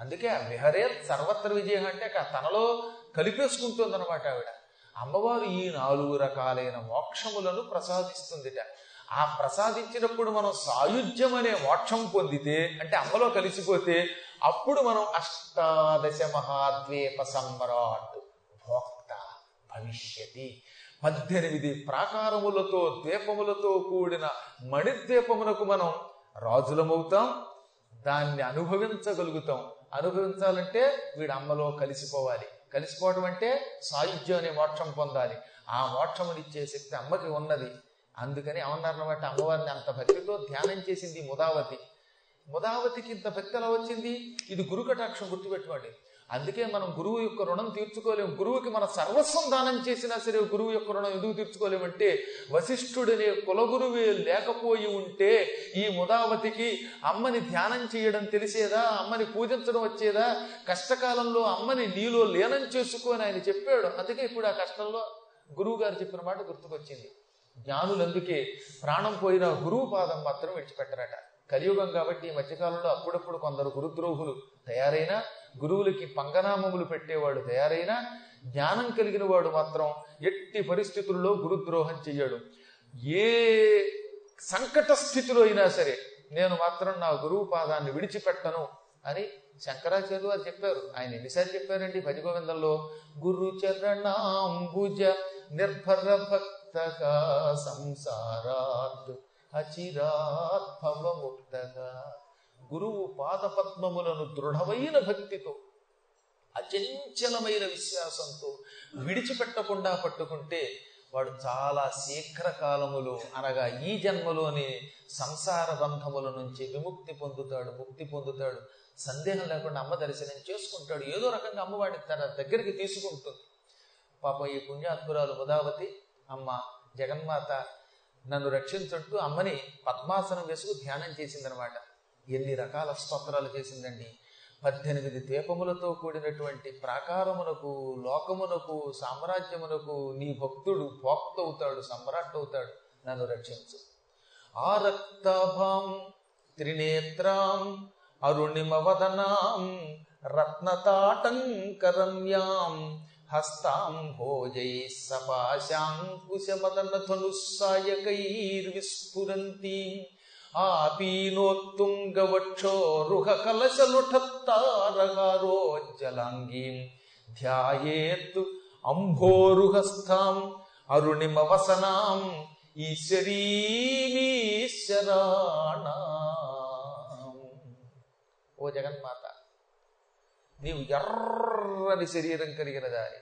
అందుకే ఆ విహరే సర్వత్ర విజయం అంటే తనలో కలిపేసుకుంటుంది అనమాట ఆవిడ. అమ్మవారు ఈ నాలుగు రకాలైన మోక్షములను ప్రసాదిస్తుందిట. ఆ ప్రసాదించినప్పుడు మనం సాయుధ్యం అనే మోక్షం పొందితే అంటే అమ్మలో కలిసిపోతే అప్పుడు మనం అష్టాదశ మహాద్వీప సమ్రాట్ భోక్త భవిష్యతి. పద్దెనిమిది ప్రాకారములతో ద్వీపములతో కూడిన మణిద్వీపమునకు మనం రాజులమవుతాం దాన్ని అనుభవించగలుగుతాం. అనుభవించాలంటే వీడు అమ్మలో కలిసిపోవాలి. కలిసిపోవడం అంటే సాయుధ్యం అనే మోక్షం పొందాలి. ఆ మోక్షమునిచ్చే శక్తి అమ్మకి ఉన్నది. అందుకని ఏమన్నారన్నమాట? అమ్మవారిని అంత భక్తితో ధ్యానం చేసింది ముదావతి. ముదావతికి ఇంత భక్తి ఎలా వచ్చింది? ఇది గురుకటాక్షం గుర్తుపెట్టుకోండి. అందుకే మనం గురువు యొక్క రుణం తీర్చుకోలేము. గురువుకి మన సర్వస్వం దానం చేసినా సరే గురువు యొక్క రుణం ఎందుకు తీర్చుకోలేమంటే వశిష్ఠుడనే కులగురువే లేకపోయి ఉంటే ఈ ముదావతికి అమ్మని ధ్యానం చేయడం తెలిసేదా? అమ్మని పూజించడం వచ్చేదా? కష్టకాలంలో అమ్మని నీలో లీనం చేసుకొని ఆయన చెప్పాడు. అందుకే ఇప్పుడు ఆ కష్టంలో గురువు గారు చెప్పిన మాట గుర్తుకొచ్చింది. జ్ఞానులు అందుకే ప్రాణం పోయిన గురువు పాదం మాత్రం విడిచిపెట్టరట. కలియుగం కాబట్టి ఈ మధ్యకాలంలో అప్పుడప్పుడు కొందరు గురుద్రోహులు తయారైనా గురువులకి పంగనామములు పెట్టేవాడు తయారైనా జ్ఞానం కలిగిన వాడు మాత్రం ఎట్టి పరిస్థితుల్లో గురుద్రోహం చెయ్యడు. ఏ సంకట స్థితిలో అయినా సరే నేను మాత్రం నా గురువు పాదాన్ని విడిచిపెట్టను అని శంకరాచార్యులు వారు చెప్పారు. ఆయన ఎన్నిసార్లు చెప్పారండి భజగోవిందంలో గురు చరణాంబుజ నిర్భర భక్త సంసారాత్ అచిరాత్ భవముక్తగా. గురువు పాదపద్మములను దృఢమైన భక్తితో అచంచలమైన విశ్వాసంతో విడిచిపెట్టకుండా పట్టుకుంటే వాడు చాలా శీఘ్రకాలములో అనగా ఈ జన్మలోనే సంసార బంధముల నుంచి విముక్తి పొందుతాడు ముక్తి పొందుతాడు. సందేహం లేకుండా అమ్మ దర్శనం చేసుకుంటాడు. ఏదో రకంగా అమ్మవాడిని తన దగ్గరికి తీసుకుంటుంది. పాప ఈ పుణ్యాత్మురాలు ఉదావతి అమ్మ జగన్మాత నన్ను రక్షించుంటూ అమ్మని పద్మాసనం వేసుకు ధ్యానం చేసిందనమాట. ఎన్ని రకాల స్తోత్రాలు చేసిందండి. పద్దెనిమిది దీపములతో కూడినటువంటి ప్రాకారమునకు లోకమునకు సామ్రాజ్యమునకు నీ భక్తుడు భోక్తవుతాడు సమ్రాట్ అవుతాడు నన్ను రక్షించు. ఆ రక్తాభాం త్రినేత్రాం అరుణిమవదనాం రత్నతాటంకరమ్యాం హస్తాం భోజై సపాశాంకుశమదన ధనుస్సాయకైర్విస్ఫురంతి ఆపీనోత్తుంగవక్షోరుహ కలశలుఠత్తారగారోజ్జలాంగీం ధ్యాయేత్ అంభోరుహస్థాం అరుణిమవసనాం ఈశ్వరీమీశ్వరాణ ఓ జగన్మాత నీవు ఎర్రని శరీరం కలిగిన దాని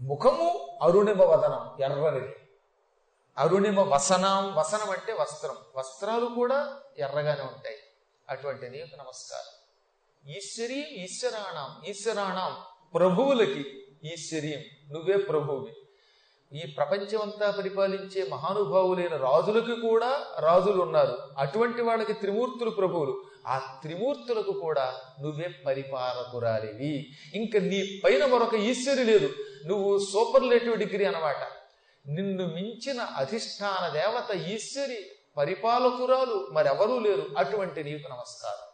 ముఖము అరుణిమ వదనం ఎర్రనిది అరుణిమ వసనం వసనం అంటే వస్త్రం. వస్త్రాలు కూడా ఎర్రగానే ఉంటాయి. అటువంటి నీకు నమస్కారం. ఈశ్వరీ ఈశ్వరాణం ఈశ్వరాణం. ప్రభువులకి ఈశ్వరీం. నువ్వే ప్రభువువి ఈ ప్రపంచమంతా పరిపాలించే మహానుభావులైన రాజులకు కూడా రాజులు ఉన్నారు అటువంటి వాళ్ళకి త్రిమూర్తులు ప్రభువులు. ఆ త్రిమూర్తులకు కూడా నువ్వే పరిపాలకురాలివి. ఇంకా నీ పైన మరొక ఈశ్వరి లేదు. నువ్వు సూపర్లేటివ్ డిగ్రీ అన్నమాట. నిన్ను మించిన అధిష్టాన దేవత ఈశ్వరి పరిపాలకురాలు మరెవరూ లేరు. అటువంటి నీకు నమస్కారం.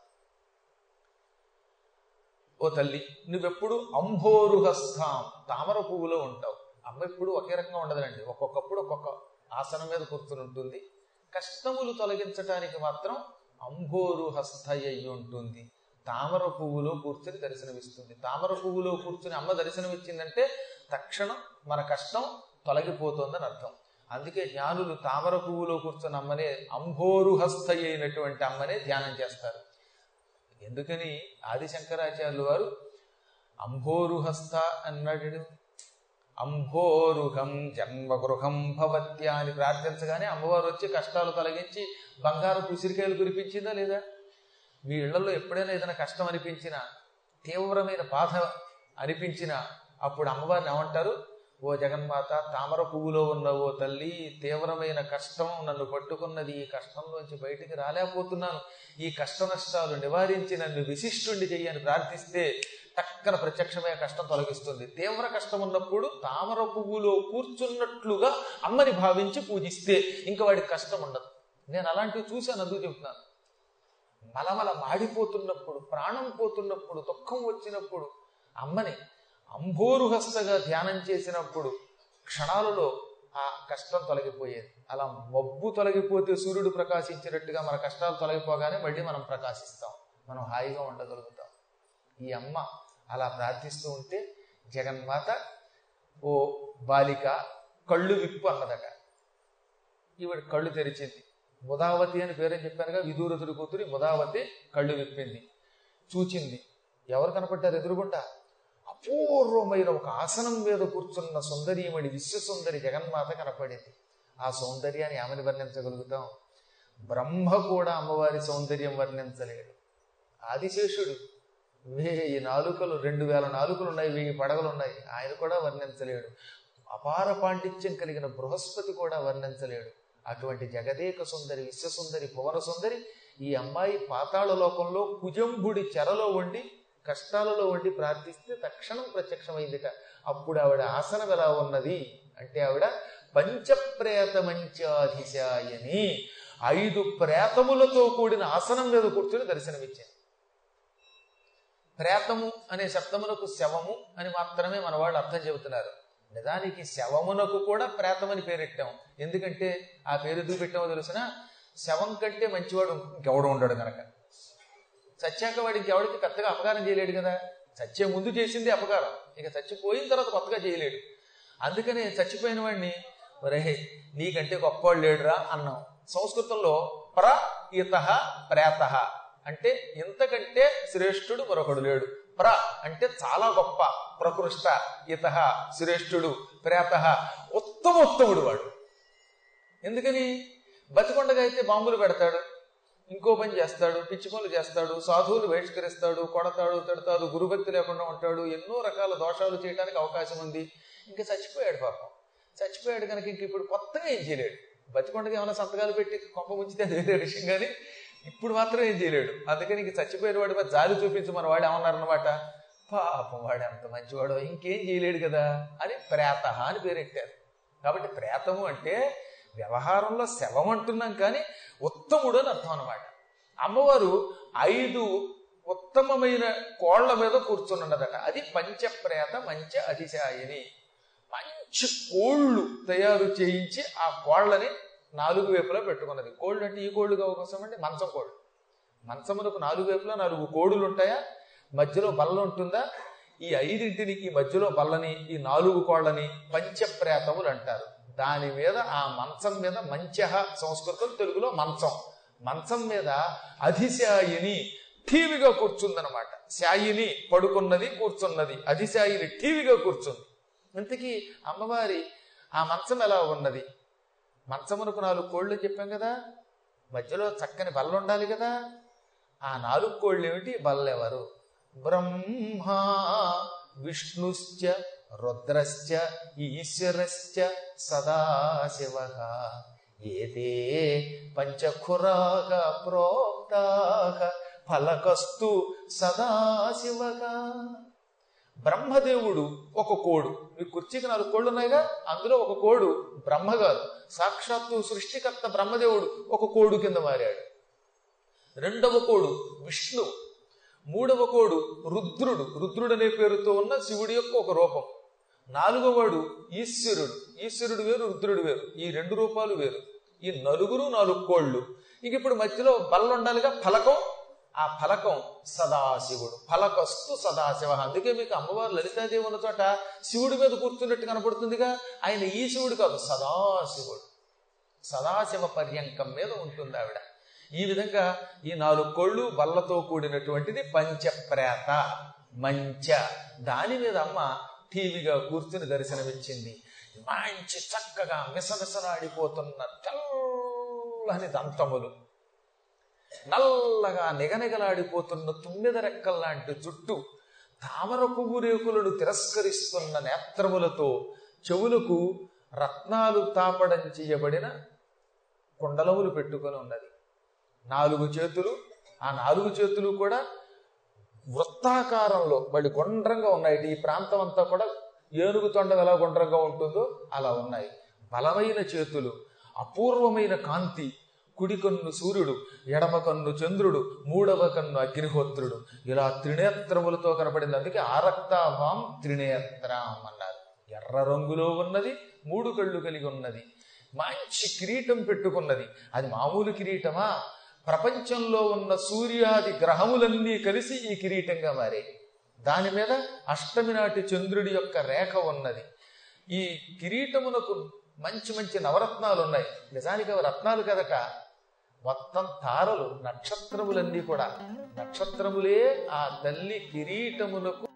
ఓ తల్లి నువ్వెప్పుడు అంభోరుహస్థాం తామర పువ్వులో ఉంటావు. అమ్మ ఎప్పుడు ఒకే రకంగా ఉండదండి ఒక్కొక్కప్పుడు ఒక్కొక్క ఆసనం మీద కూర్చుని ఉంటుంది. కష్టములు తొలగించటానికి మాత్రం అంభోరుహస్థ అయి ఉంటుంది. తామర పువ్వులో కూర్చుని దర్శనమిస్తుంది. తామర పువ్వులో కూర్చుని అమ్మ దర్శనమిచ్చిందంటే తక్షణం మన కష్టం తొలగిపోతుందని అర్థం. అందుకే జ్ఞానులు తామర పువ్వులో కూర్చున్న అమ్మనే అంభోరు అయినటువంటి అమ్మనే ధ్యానం చేస్తారు. ఎందుకని ఆదిశంకరాచార్యులు వారు అంభోరుహస్త అన్నాడు. అంభోరుహం జన్మగృహం భవత్య అని ప్రార్థించగానే అమ్మవారు వచ్చి కష్టాలు తొలగించి బంగారు ఉసిరికాయలు కురిపించిందా లేదా? మీ ఇళ్ళలో ఎప్పుడైనా ఏదైనా కష్టం అనిపించినా తీవ్రమైన బాధ అనిపించినా అప్పుడు అమ్మవారిని ఏమంటారు? ఓ జగన్మాత తామర పువ్వులో ఉన్న ఓ తల్లి తీవ్రమైన కష్టం నన్ను పట్టుకున్నది. ఈ కష్టంలోంచి బయటికి రాలేకపోతున్నాను. ఈ కష్ట నష్టాలు నివారించి నన్ను విశిష్టుండి చెయ్యని ప్రార్థిస్తే టక్కన ప్రత్యక్షమైన కష్టం తొలగిస్తుంది. తీవ్ర కష్టం ఉన్నప్పుడు తామర పువ్వులో కూర్చున్నట్లుగా అమ్మని భావించి పూజిస్తే ఇంకా వాడికి కష్టం ఉండదు. నేను అలాంటివి చూశాను అందుకు చెబుతున్నాను మలమల మాడిపోతున్నప్పుడు ప్రాణం పోతున్నప్పుడు దుఃఖం వచ్చినప్పుడు అమ్మని అంభోరుహస్తగా ధ్యానం చేసినప్పుడు క్షణాలలో ఆ కష్టం తొలగిపోయేది. అలా మబ్బు తొలగిపోతే సూర్యుడు ప్రకాశించినట్టుగా మన కష్టాలు తొలగిపోగానే మళ్ళీ మనం ప్రకాశిస్తాం. మనం హాయిగా ఉండగలుగుతాం. ఈ అమ్మ అలా ప్రార్థిస్తూ ఉంటే జగన్మాత ఓ బాలిక కళ్ళు విప్పు అన్నదట. ఈవిడ కళ్ళు తెరిచింది. ముదావతి అని పేరని చెప్పానుగా విదూరతుడి కూతురి ముదావతి కళ్ళు విప్పింది. చూచింది. ఎవరు కనపడ్డారు ఎదురుగుండా? అపూర్వమైన ఒక ఆసనం మీద కూర్చున్న సుందరీమణి విశ్వసుందరి జగన్మాత కనపడింది. ఆ సౌందర్యాన్ని ఆమెను వర్ణించగలుగుతాం. బ్రహ్మ కూడా అమ్మవారి సౌందర్యం వర్ణించలేడు. ఆదిశేషుడు వెయ్యి నాలుకలు రెండు వేల నాలుకలు ఉన్నాయి వెయ్యి పడగలు ఉన్నాయి ఆయన కూడా వర్ణించలేడు. అపార పాండిత్యం కలిగిన బృహస్పతి కూడా వర్ణించలేడు. అటువంటి జగదేక సుందరి విశ్వసుందరి భువన సుందరి ఈ అమ్మాయి పాతాళ లోకంలో కుజంబుడి చెరలో ఉండి కష్టాలలో వండి ప్రార్థిస్తే తక్షణం ప్రత్యక్షమైందిట. అప్పుడు ఆవిడ ఆసనం ఎలా ఉన్నది? అంటే ఆవిడ పంచప్రేత మంచాధిశాయని ఐదు ప్రేతములతో కూడిన ఆసనం మీద కూర్చుని దర్శనమిచ్చాను ప్రేతము అనే శబ్దమునకు శవము అని మాత్రమే మన వాళ్ళు అర్థం చెబుతున్నారు. నిజానికి శవమునకు కూడా ప్రేతమని పేరెట్టాం ఎందుకంటే ఆ పేరు ఎందుకు పెట్టామో తెలిసిన? శవం కంటే మంచివాడు ఇంకెవడు ఉండడు కనుక. చచ్చాక వాడు ఇంకెవడికి పెద్దగా అపకారం చేయలేడు కదా. చచ్చే ముందు చేసింది అపకారం. ఇక చచ్చిపోయిన తర్వాత కొత్తగా చేయలేడు. అందుకనే చచ్చిపోయిన వాడిని ఒరే నీకంటే గొప్పవాడు లేడురా అన్నాం. సంస్కృతంలో ప్ర ఇత ప్రేత అంటే ఇంతకంటే శ్రేష్ఠుడు మరొకడు లేడు. ప్ర అంటే చాలా గొప్ప ప్రకృష్ట ఇత శ్రేష్ఠుడు ప్రేత ఉత్తమోత్తముడు వాడు. ఎందుకని? బతికొండగా అయితే బాంబులు పెడతాడు. ఇంకో పని చేస్తాడు పిచ్చి పనులు చేస్తాడు సాధువులు బహిష్కరిస్తాడు కొడతాడు తిడతాడు గురుభక్తి లేకుండా ఉంటాడు ఎన్నో రకాల దోషాలు చేయడానికి అవకాశం ఉంది. ఇంకా చచ్చిపోయాడు పాపం. చచ్చిపోయాడు కనుక ఇంక ఇప్పుడు కొత్తగా ఏం చేయలేడు. బతికొండగా ఏమైనా సంతకాలు పెట్టి కొంప ముంచితే అది విషయం కానీ ఇప్పుడు మాత్రం ఏం చేయలేడు. అందుకని ఇంక చచ్చిపోయిన వాడి మీద జాలి చూపించు మన వాడు ఏమన్నారనమాట పాపం వాడు అంత మంచివాడు ఇంకేం చేయలేడు కదా అని ప్రేత అని పేరెట్టారు. కాబట్టి ప్రేతము అంటే వ్యవహారంలో శవం అంటున్నాం కానీ ఉత్తముడు అని అర్థం అనమాట అమ్మవారు ఐదు ఉత్తమమైన కోళ్ళ మీద కూర్చున్నదట అది పంచప్రేత మంచి అతిశాయిని. మంచి కోళ్ళు తయారు చేయించి ఆ కోళ్ళని నాలుగు వైపులా పెట్టుకున్నది. కోళ్ళు అంటే ఈ కోళ్ళు అవకాశం అంటే మంచం కోళ్ళు. మంచమునకు నాలుగు వైపులా నాలుగు కోడులు ఉంటాయా? మధ్యలో బల్ల ఉంటుందా? ఈ ఐదింటిని ఈ మధ్యలో బల్లని ఈ నాలుగు కోళ్ళని పంచప్రేతములు అంటారు. దాని మీద ఆ మంచం మీద మంచహ సంస్కృతం తెలుగులో మంచం. మంచం మీద అధిశాయిని టీవీగా కూర్చుందనమాట శాయిని పడుకున్నది కూర్చున్నది. అధిశాయిని టీవీగా కూర్చుంది. ఇంతకీ అమ్మవారి ఆ మంచం ఎలా ఉన్నది? మంచమునకు నాలుగు కోళ్ళు చెప్పాం కదా. మధ్యలో చక్కని బల్ల ఉండాలి కదా. ఆ నాలుగు కోళ్ళు ఏమిటి బల్లెవరు? బ్రహ్మ విష్ణుశ్చ రుద్రశ్చ ఈశ్వరశ్చ సదాశివ ఏతే పంచఖురాక ప్రోక్తాక ఫలకస్తు సదాశివగా బ్రహ్మదేవుడు ఒక కోడు. మీ కుర్చీకి నాలుగు కోళ్ళు ఉన్నాయిగా అందులో ఒక కోడు బ్రహ్మగారు. సాక్షాత్తు సృష్టికర్త బ్రహ్మదేవుడు ఒక కోడు కింద మారాడు. రెండవ కోడు విష్ణు. మూడవ కోడు రుద్రుడు. రుద్రుడు అనే పేరుతో ఉన్న శివుడి యొక్క ఒక రూపం. నాలుగోవాడు ఈశ్వరుడు. ఈశ్వరుడు వేరు రుద్రుడు వేరు. ఈ రెండు రూపాలు వేరు. ఈ నలుగురు నాలుగు కోళ్ళు. ఇంక ఇప్పుడు మధ్యలో బల్ల ఉండాలిగా ఫలకం? ఆ ఫలకం సదాశివుడు. ఫలకస్తు సదాశివ. అందుకే మీకు అమ్మవారు లలితాదేవి ఉన్న చోట శివుడి మీద కూర్చున్నట్టు కనపడుతుందిగా. ఆయన ఈ శివుడు కాదు సదాశివుడు. సదాశివ పర్యంకం మీద ఉంటుంది ఆవిడ. ఈ విధంగా ఈ నాలుగు కోళ్ళు బల్లతో కూడినటువంటిది పంచప్రేత మంచ. దాని మీద అమ్మ టీవీగా కూర్చుని దర్శనమిచ్చింది. మంచి చక్కగా మిసమిసలాడిపోతున్న తెల్లని దంతములు. నల్లగా నిగనిగలాడిపోతున్న తుమ్మెద రెక్కల్లాంటి జుట్టు తామర పువ్వు రేకులను తిరస్కరిస్తున్న నేత్రములతో చెవులకు రత్నాలు తాపడం చేయబడిన కుండలములు పెట్టుకొని ఉన్నది. నాలుగు చేతులు ఆ నాలుగు చేతులు కూడా వృత్తాకారంలో మళ్ళీ గుండ్రంగా ఉన్నాయి. ఈ ప్రాంతం అంతా కూడా ఏనుగు తొండం ఎలా గుండ్రంగా ఉంటుందో అలా ఉన్నాయి. బలమైన చేతులు అపూర్వమైన కాంతి కుడి కన్ను సూర్యుడు ఎడమ కన్ను చంద్రుడు మూడవ కన్ను అగ్నిహోత్రుడు. ఇలా త్రినేత్రములతో కనపడింది. అందుకే ఆరక్తాభాం త్రినేత్రం అన్నారు. ఎర్ర రంగులో ఉన్నది మూడు కళ్ళు కలిగి ఉన్నది. మంచి కిరీటం పెట్టుకున్నది. అది మామూలు కిరీటమా? ప్రపంచంలో ఉన్న సూర్యాది గ్రహములన్నీ కలిసి ఈ కిరీటంగా మారాయి దాని మీద అష్టమి నాటి చంద్రుడి యొక్క రేఖ ఉన్నది. ఈ కిరీటమునకు మంచి మంచి నవరత్నాలు ఉన్నాయి నిజానికి అవి రత్నాలు కదట. మొత్తం తారలు నక్షత్రములన్నీ కూడా. నక్షత్రములే ఆ తల్లి కిరీటమునకు